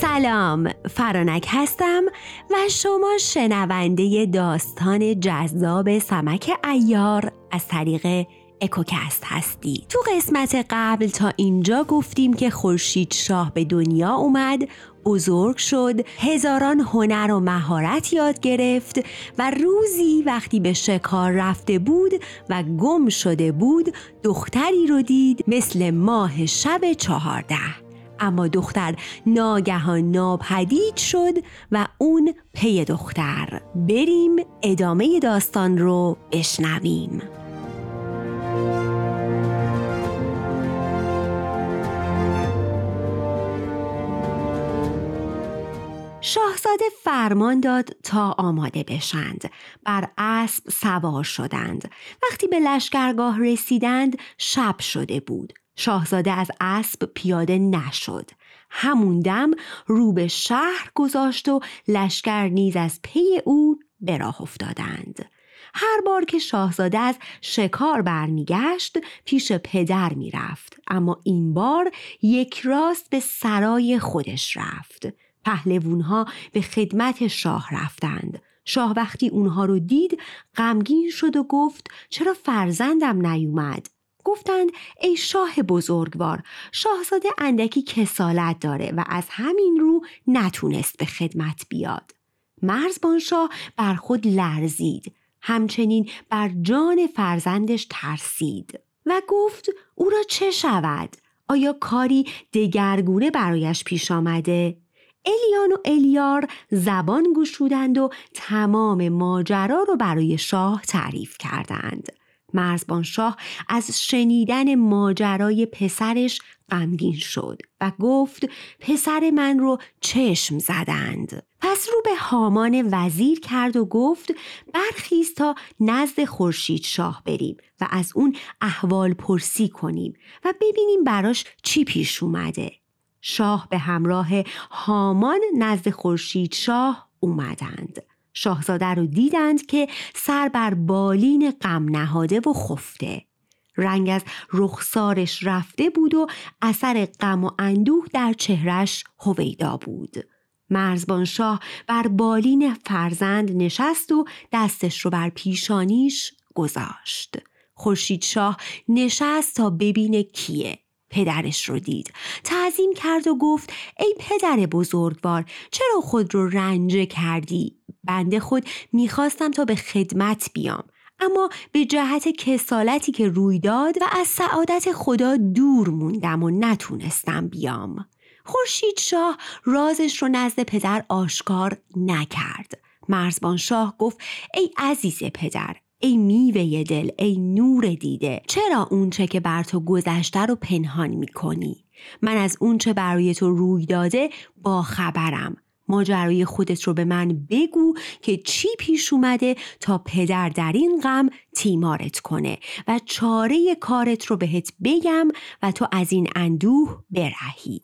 سلام فرانک هستم و شما شنونده داستان جذاب سمک ایار از طریق اکوکست هستی تو قسمت قبل تا اینجا گفتیم که خورشید شاه به دنیا اومد بزرگ شد هزاران هنر و مهارت یاد گرفت و روزی وقتی به شکار رفته بود و گم شده بود دختری رو دید مثل ماه شب چهارده. اما دختر ناگهان ناپدید شد و اون پی دختر. بریم ادامه داستان رو بشنویم. شاهزاده فرمان داد تا آماده بشند. بر اسب سوار شدند. وقتی به لشکرگاه رسیدند شب شده بود. شاهزاده از اسب پیاده نشد. همون دم رو به شهر گذاشت و لشکر نیز از پی او به راه افتادند. هر بار که شاهزاده از شکار برمیگشت پیش پدر می‌رفت. اما این بار یک راست به سرای خودش رفت. پهلوونها به خدمت شاه رفتند. شاه وقتی اونها رو دید غمگین شد و گفت چرا فرزندم نیومد؟ گفتند ای شاه بزرگوار شاهزاده اندکی کسالت داره و از همین رو نتونست به خدمت بیاد. مرزبان شاه بر خود لرزید همچنین بر جان فرزندش ترسید و گفت او را چه شود؟ آیا کاری دگرگونه برایش پیش آمده؟ الیان و الیار زبان گشودند و تمام ماجرا رو برای شاه تعریف کردند. مرزبان شاه از شنیدن ماجرای پسرش غمگین شد و گفت پسر من رو چشم زدند. پس رو به هامان وزیر کرد و گفت برخیز تا نزد خورشید شاه بریم و از اون احوال پرسی کنیم و ببینیم براش چی پیش اومده. شاه به همراه هامان نزد خورشید شاه اومدند شاهزاده رو دیدند که سر بر بالین غم نهاده و خفته. رنگ از رخسارش رفته بود و اثر غم و اندوه در چهرش هویدا بود. مرزبان شاه بر بالین فرزند نشست و دستش رو بر پیشانیش گذاشت. خورشید شاه نشست تا ببینه کیه. پدرش رو دید. تعظیم کرد و گفت ای پدر بزرگوار چرا خود رو رنجه کردی؟ بنده خود می‌خواستم تا به خدمت بیام. اما به جهت کسالتی که روی داد و از سعادت خدا دور موندم و نتونستم بیام. خورشید شاه رازش رو نزد پدر آشکار نکرد. مرزبان شاه گفت ای عزیز پدر ای میوه دل ای نور دیده چرا اونچه که بر تو گذشته رو پنهان می‌کنی؟ من از اونچه برای تو روی داده با خبرم ماجرای خودت رو به من بگو که چی پیش اومده تا پدر در این غم تیمارت کنه و چاره کارت رو بهت بگم و تو از این اندوه برهی.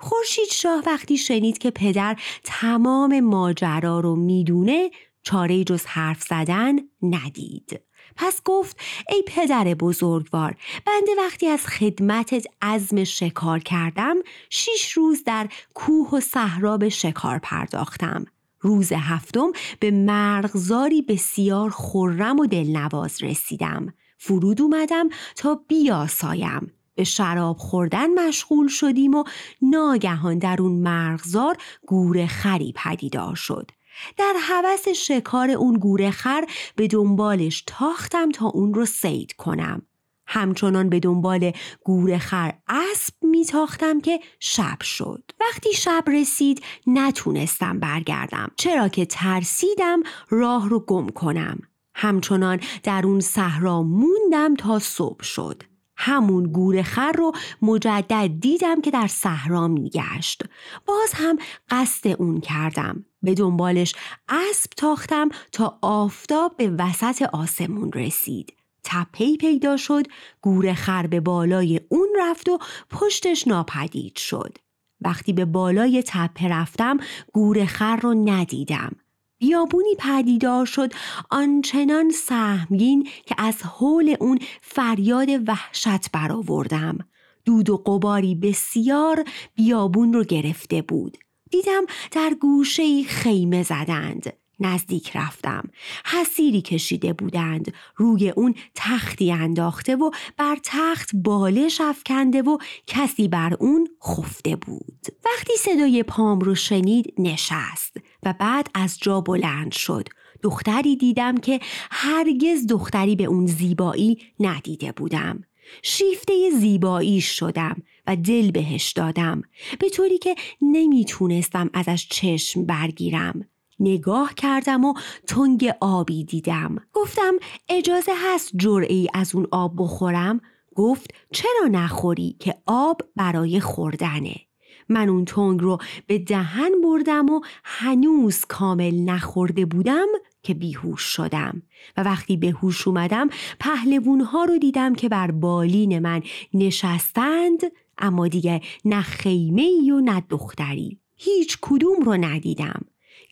خورشید شاه وقتی شنید که پدر تمام ماجرا رو می‌دونه چاره جز حرف زدن ندید. پس گفت ای پدر بزرگوار بنده وقتی از خدمتت عزم شکار کردم شیش روز در کوه و صحرا به شکار پرداختم. روز هفتم به مرغزاری بسیار خرم و دلنواز رسیدم. فرود اومدم تا بیاسایم. به شراب خوردن مشغول شدیم و ناگهان در اون مرغزار گور خری پدیدار شد. در حوس شکار اون گوره خر به دنبالش تاختم تا اون رو سید کنم. همچنان به دنبال گوره خر اسب میتاختم که شب شد. وقتی شب رسید نتونستم برگردم چرا که ترسیدم راه رو گم کنم. همچنان در اون صحرا موندم تا صبح شد. همون گور خر رو مجدد دیدم که در صحرا میگشت باز هم قصد اون کردم به دنبالش. اسب تاختم تا آفتاب به وسط آسمون رسید. تپهی پیدا شد گور خر به بالای اون رفت و پشتش ناپدید شد. وقتی به بالای تپه رفتم گور خر رو ندیدم. بیابونی پدیدار شد آنچنان سهمگین که از حول اون فریاد وحشت برآوردم. دود و قباری بسیار بیابون رو گرفته بود. دیدم در گوشه خیمه زدند. نزدیک رفتم. حسیری کشیده بودند. روی اون تختی انداخته و بر تخت بالش افکنده و کسی بر اون خفته بود. وقتی صدای پام رو شنید نشست و بعد از جا بلند شد. دختری دیدم که هرگز دختری به اون زیبایی ندیده بودم. شیفته زیبایی شدم و دل بهش دادم به طوری که نمی‌تونستم ازش چشم برگیرم. نگاه کردم و تنگ آبی دیدم. گفتم اجازه هست جرعی از اون آب بخورم؟ گفت چرا نخوری که آب برای خوردنه؟ من اون تنگ رو به دهن بردم و هنوز کامل نخورده بودم که بیهوش شدم. و وقتی به هوش اومدم پهلوون ها رو دیدم که بر بالین من نشستند اما دیگه نه خیمه و نه دختری. هیچ کدوم رو ندیدم.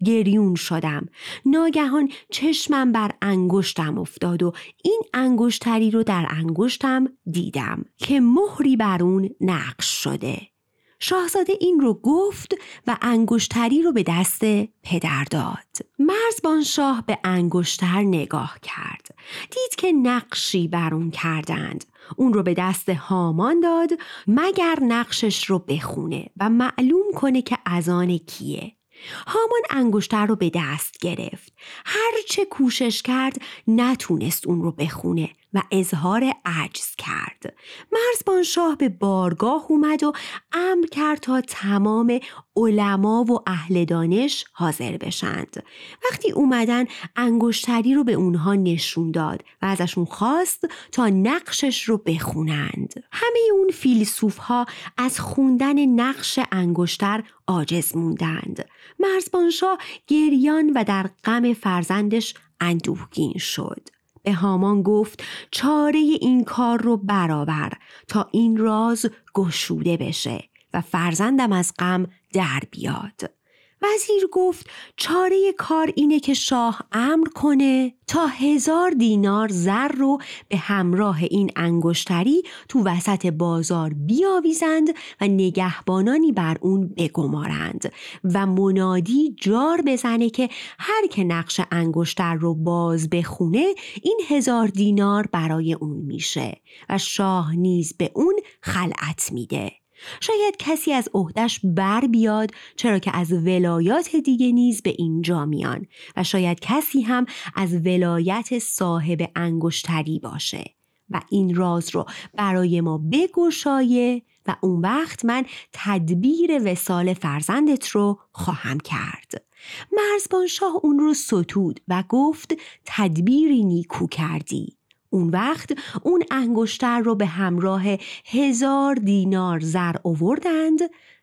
گریون شدم. ناگهان چشمم بر انگشتم افتاد و این انگشتری رو در انگشتم دیدم که مهری بر اون نقش شده. شاهزاده این رو گفت و انگشتری رو به دست پدر داد. مرزبان شاه به انگشتر نگاه کرد. دید که نقشی بر اون کردند. اون رو به دست هامان داد مگر نقشش رو بخونه و معلوم کنه که از آن کیه. هامان انگشتر رو به دست گرفت. هرچه کوشش کرد نتونست اون رو بخونه. و اظهار عجز کرد. مرزبان شاه به بارگاه اومد و امر کرد تا تمام علما و اهل دانش حاضر بشند. وقتی اومدن انگشتری رو به اونها نشون داد و ازشون خواست تا نقشش رو بخونند. همه اون فیلسوف ها از خوندن نقش انگشتر عاجز موندند. مرزبان شاه گریان و در غم فرزندش اندوهگین شد. هامان گفت چاره این کار رو برابر تا این راز گشوده بشه و فرزندم از غم در بیاد. وزیر گفت چاره کار اینه که شاه امر کنه تا هزار دینار زر رو به همراه این انگشتری تو وسط بازار بیاویزند و نگهبانانی بر اون بگمارند و منادی جار بزنه که هر که نقش انگشتر رو باز بخونه این هزار دینار برای اون میشه و شاه نیز به اون خلعت میده. شاید کسی از عهدش بر بیاد چرا که از ولایات دیگه نیز به اینجا میان و شاید کسی هم از ولایت صاحب انگشتری باشه. و این راز رو برای ما بگشایه و اون وقت من تدبیر وسال فرزندت رو خواهم کرد. مرزبان شاه اون رو ستود و گفت تدبیری نیکو کردی. اون وقت اون انگشتر رو به همراه هزار دینار زر آوردند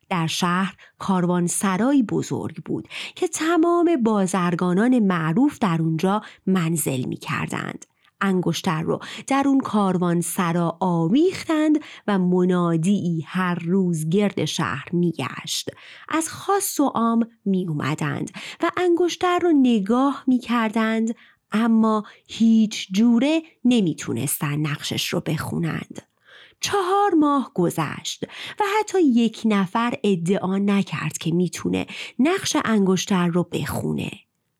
در شهر کاروان سرایی بزرگ بود که تمام بازرگانان معروف در اونجا منزل می کردند. انگشتر رو در اون کاروان سرا آویختند و منادی هر روز گرد شهر میگشت از خاص و عام می اومدند و انگشتر رو نگاه می کردند اما هیچ جوره نمی‌تونستن نقشش رو بخونند. چهار ماه گذشت و حتی یک نفر ادعا نکرد که می‌تونه نقش انگشتر رو بخونه.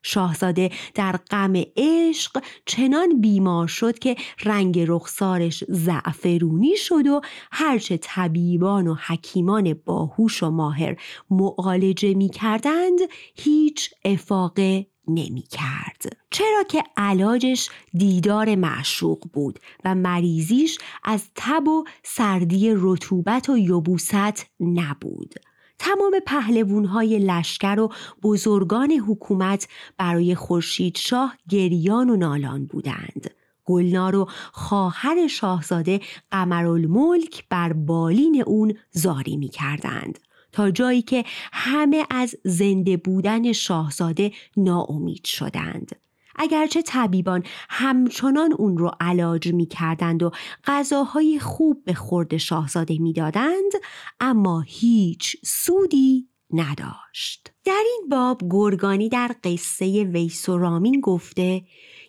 شاهزاده در غم عشق چنان بیمار شد که رنگ رخسارش زعفرونی شد و هرچه طبیبان و حکیمان باهوش و ماهر معالجه می کردند هیچ افاقه نمی کرد. چرا که علاجش دیدار معشوق بود و مریضیش از تب و سردی رطوبت و یبوست نبود. تمام پهلوونهای لشکر و بزرگان حکومت برای خورشید شاه گریان و نالان بودند. گلنار و خواهر شاهزاده قمرالملک بر بالین اون زاری می کردند. تا جایی که همه از زنده بودن شاهزاده ناامید شدند. اگرچه طبیبان همچنان اون رو علاج می کردند و غذاهای خوب به خورد شاهزاده می دادند اما هیچ سودی نداشت. در این باب گرگانی در قصه ویس و رامین گفته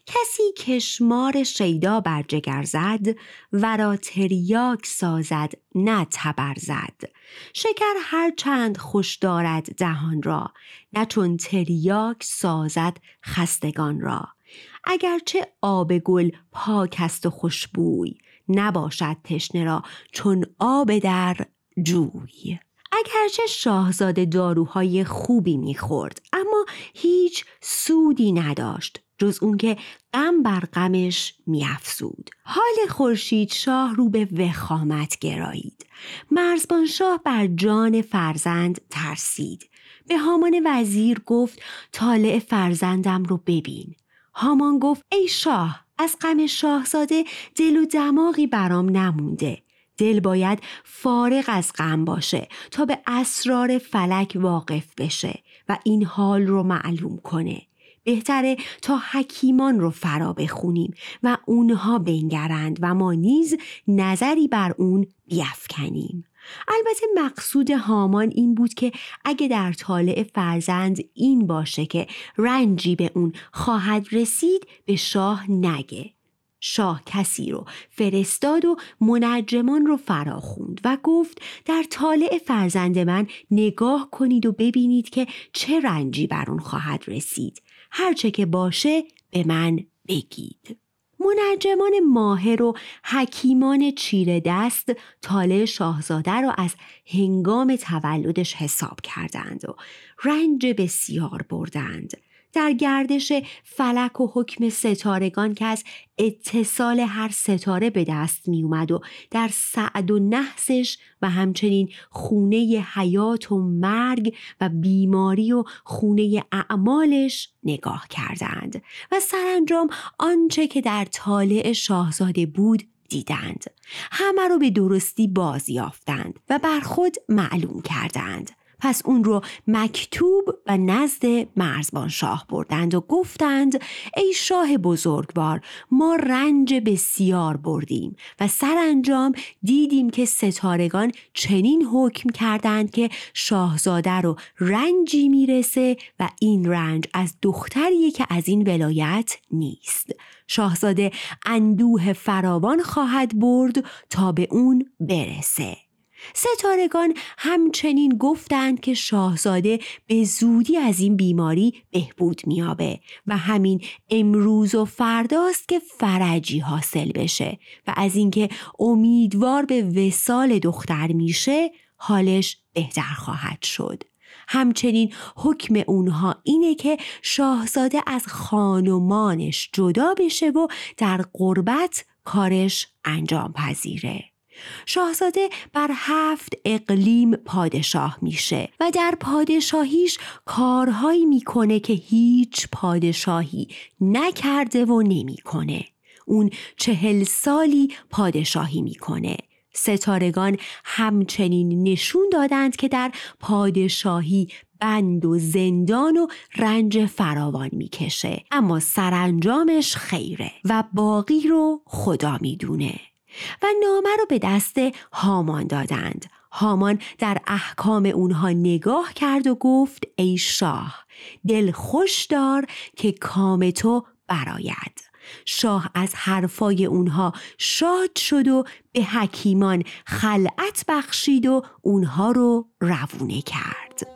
کسی کشمار شیدا بر جگر زد را تریاک سازد نه تبر زد. شکر هر چند خوش دارد دهان را نه چون تریاک سازد خستگان را. اگرچه آب گل پاک است و خوشبوی نباشد تشنه را چون آب در جوی. اگرچه شاهزاده داروهای خوبی می‌خورد اما هیچ سودی نداشت جز اون که غم بر غمش میافزود. حال خورشید شاه رو به وخامت گرایید. مرزبان شاه بر جان فرزند ترسید. به هامان وزیر گفت طالع فرزندم رو ببین. هامان گفت ای شاه از غم شاهزاده دل و دماغی برام نمونده. دل باید فارغ از غم باشه تا به اسرار فلک واقف بشه و این حال رو معلوم کنه. بهتره تا حکیمان رو فرا بخونیم و اونها بنگرند و ما نیز نظری بر اون بیافکنیم. البته مقصود هامان این بود که اگه در طالع فرزند این باشه که رنجی به اون خواهد رسید به شاه نگه. شاه کسی رو فرستاد و منجمان رو فراخوند و گفت در طالع فرزند من نگاه کنید و ببینید که چه رنجی بر اون خواهد رسید. هرچه که باشه به من بگید. منجمان ماهر و حکیمان چیره دست طالع شاهزاده را از هنگام تولدش حساب کردند و رنج بسیار بردند. در گردش فلک و حکم ستارگان که از اتصال هر ستاره به دست می اومد و در سعد و نحسش و همچنین خونه حیات و مرگ و بیماری و خونه اعمالش نگاه کردند و سرانجام آنچه که در طالع شاهزاده بود دیدند. همه رو به درستی بازیافتند و بر خود معلوم کردند. پس اون رو مکتوب و نزد مرزبان شاه بردند و گفتند ای شاه بزرگوار ما رنج بسیار بردیم و سرانجام دیدیم که ستارگان چنین حکم کردند که شاهزاده رو رنجی می‌رسه و این رنج از دختری که از این ولایت نیست. شاهزاده اندوه فراوان خواهد برد تا به اون برسه. ستارگان همچنین گفتند که شاهزاده به زودی از این بیماری بهبود میابه و همین امروز و فرداست که فرجی حاصل بشه و از اینکه امیدوار به وسال دختر میشه حالش بهتر خواهد شد. همچنین حکم اونها اینه که شاهزاده از خانمانش جدا بشه و در قربت کارش انجام پذیره. شاهزاده بر هفت اقلیم پادشاه میشه و در پادشاهیش کارهایی می‌کنه که هیچ پادشاهی نکرده و نمی‌کنه. اون چهل سالی پادشاهی می‌کنه. ستارگان همچنین نشون دادند که در پادشاهی بند و زندان و رنج فراوان می‌کشه. اما سرانجامش خیره و باقی رو خدا می‌دونه. و نامه رو به دست هامان دادند. هامان در احکام اونها نگاه کرد و گفت ای شاه دل خوش دار که کام تو براید شاه از حرفای اونها شاد شد و به حکیمان خلعت بخشید و اونها رو روونه کرد.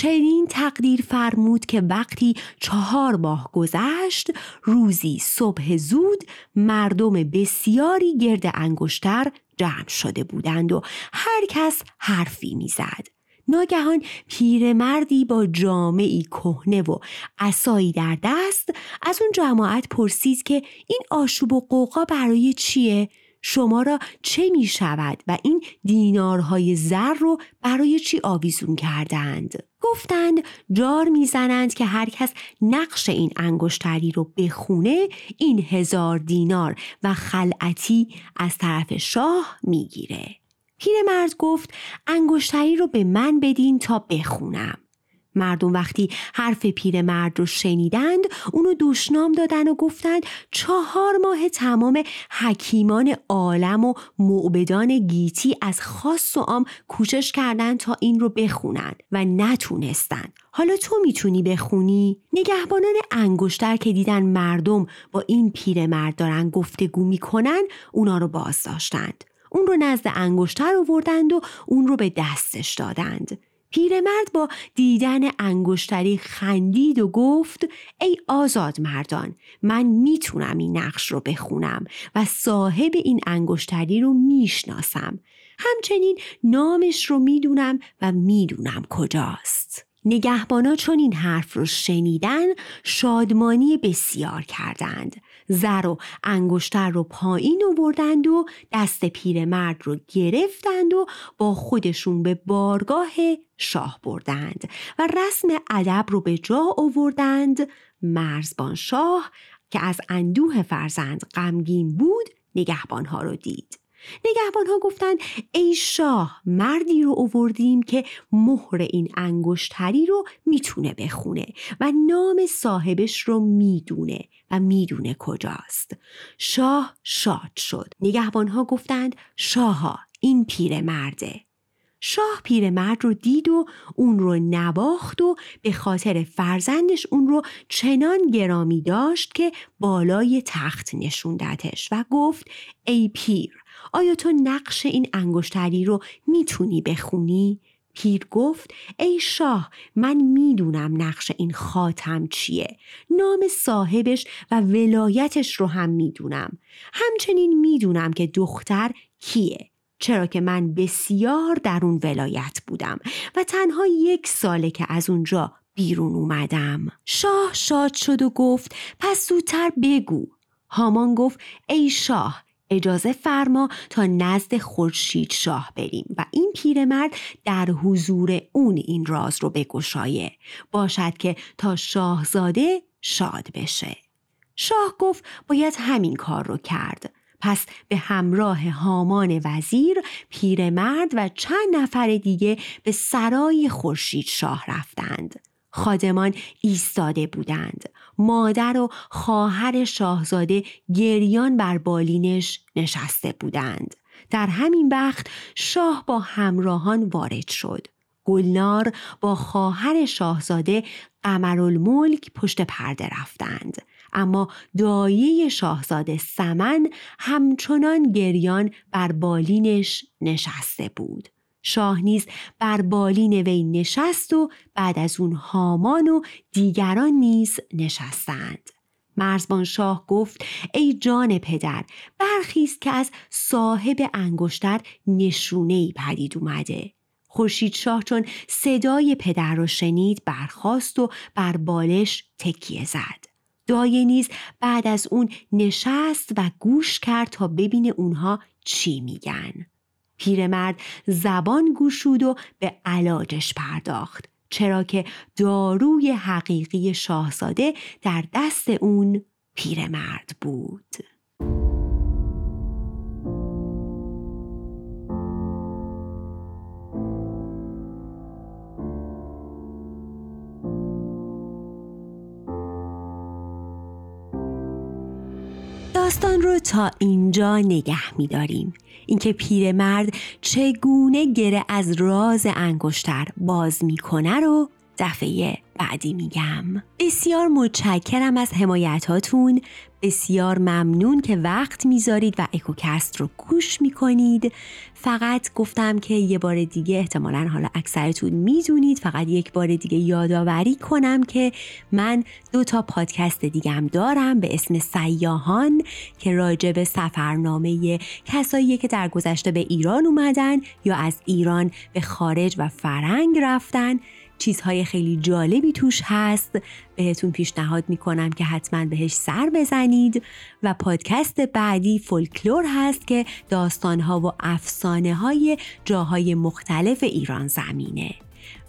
چنین تقدیر فرمود که وقتی چهار ماه گذشت روزی صبح زود مردم بسیاری گرد انگشتر جمع شده بودند و هر کس حرفی می‌زد. ناگهان پیرمردی با جامعی کهنه و عصایی در دست از اون جماعت پرسید که این آشوب و قوقا برای چیه؟ شما را چه می شود و این دینارهای زر رو برای چی آویزون کردند؟ گفتند جار می‌زنند که هر کس نقش این انگشتری رو بخونه این هزار دینار و خلعتی از طرف شاه می‌گیره. پیرمرد گفت انگشتری رو به من بدین تا بخونم. مردم وقتی حرف پیرمرد رو شنیدند اونو دشنام دادن و گفتند چهار ماه تمام حکیمان عالم و معبدان گیتی از خاص و عام کوشش کردند تا این رو بخونند و نتونستند حالا تو می‌تونی بخونی؟ نگهبانان انگشتر که دیدن مردم با این پیرمرد دارن گفتگو می‌کنن اونا رو باز داشتند. اون رو نزد انگشتر آوردند و اون رو به دستش دادند. پیرمرد با دیدن انگشتری خندید و گفت ای آزاد مردان من می‌تونم این نقش رو بخونم و صاحب این انگشتری رو می‌شناسم. همچنین نامش رو می‌دونم و می‌دونم کجاست. نگهبانا چون این حرف رو شنیدن شادمانی بسیار کردند. زر و انگشتر رو پایین آوردند و دست پیرمرد رو گرفتند و با خودشون به بارگاه شاه بردند و رسم ادب رو به جا آوردند. مرزبان شاه که از اندوه فرزند غمگین بود نگهبانها رو دید. نگهبان ها گفتند ای شاه مردی رو اووردیم که مهر این انگشتری رو می‌تونه بخونه و نام صاحبش رو می‌دونه و می‌دونه کجاست. شاه شاد شد. نگهبان ها گفتند شاها این پیر مرده شاه پیرمرد رو دید و اون رو نواخت و به خاطر فرزندش اون رو چنان گرامی داشت که بالای تخت نشوندتش و گفت ای پیر آیا تو نقش این انگشتری رو می‌تونی بخونی؟ پیر گفت ای شاه من می‌دونم نقش این خاتم چیه. نام صاحبش و ولایتش رو هم می‌دونم. همچنین می‌دونم که دختر کیه چرا که من بسیار در اون ولایت بودم و تنها یک ساله که از اونجا بیرون اومدم. شاه شاد شد و گفت پس زودتر بگو. هامان گفت ای شاه اجازه فرما تا نزد خورشید شاه بریم و این پیرمرد در حضور اون این راز رو بگشایه. باشد که تا شاهزاده شاد بشه. شاه گفت باید همین کار رو کرد. پس به همراه هامان وزیر پیرمرد و چند نفر دیگه به سرای خورشید شاه رفتند. خادمان ایستاده بودند. مادر و خواهر شاهزاده گریان بر بالینش نشسته بودند. در همین وقت شاه با همراهان وارد شد. گلنار با خواهر شاهزاده قمرالملک پشت پرده رفتند. اما دایه شاهزاده سمن همچنان گریان بر بالینش نشسته بود. شاه نیز بر بالین وی نشست و بعد از اون هامان و دیگران نیز نشستند. مرزبان شاه گفت ای جان پدر برخیست که از صاحب انگشتر نشونه ای پدید اومده. خورشید شاه چون صدای پدر را شنید برخاست و بر بالش تکیه زد. دایه نیز بعد از اون نشست و گوش کرد تا ببینه اونها چی میگن. پیرمرد زبان گوشود و به علاجش پرداخت چرا که داروی حقیقی شاهزاده در دست اون پیرمرد بود. رو تا اینجا نگه میداریم. اینکه پیرمرد چگونه گره از راز انگشتر باز می‌کنه رو دفعه بعدی میگم. بسیار متشکرم از حمایتاتون. بسیار ممنون که وقت می‌ذارید و اکوکست رو گوش می‌کنید. فقط گفتم که یه بار دیگه احتمالا حالا اکثرتون می‌دونید فقط یک بار دیگه یادآوری کنم که من دو تا پادکست دیگم دارم به اسم سیاهان که راجع به سفرنامه کسایی که در گذشته به ایران اومدن یا از ایران به خارج و فرنگ رفتن. چیزهای خیلی جالبی توش هست. بهتون پیشنهاد می‌کنم که حتما بهش سر بزنید. و پادکست بعدی فولکلور هست که داستانها و افسانه های جاهای مختلف ایران زمینه.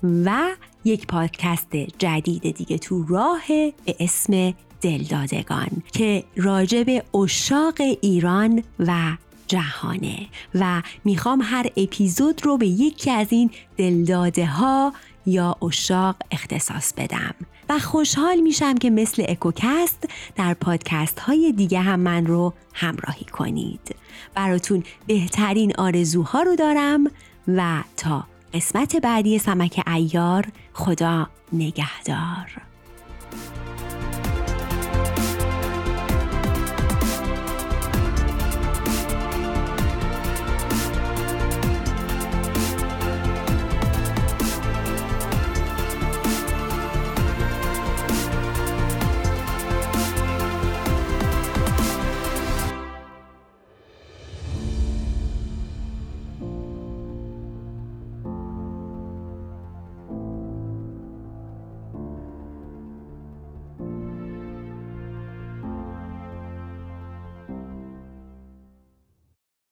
و یک پادکست جدید دیگه تو راه به اسم دلدادگان که راجع به اشاق ایران و جهانه. و می‌خوام هر اپیزود رو به یکی از این دلداده ها یا اشاق اختصاص بدم. و خوشحال میشم که مثل اکوکست در پادکست های دیگه هم من رو همراهی کنید. براتون بهترین آرزوها رو دارم و تا قسمت بعدی سمک ایار خدا نگهدار.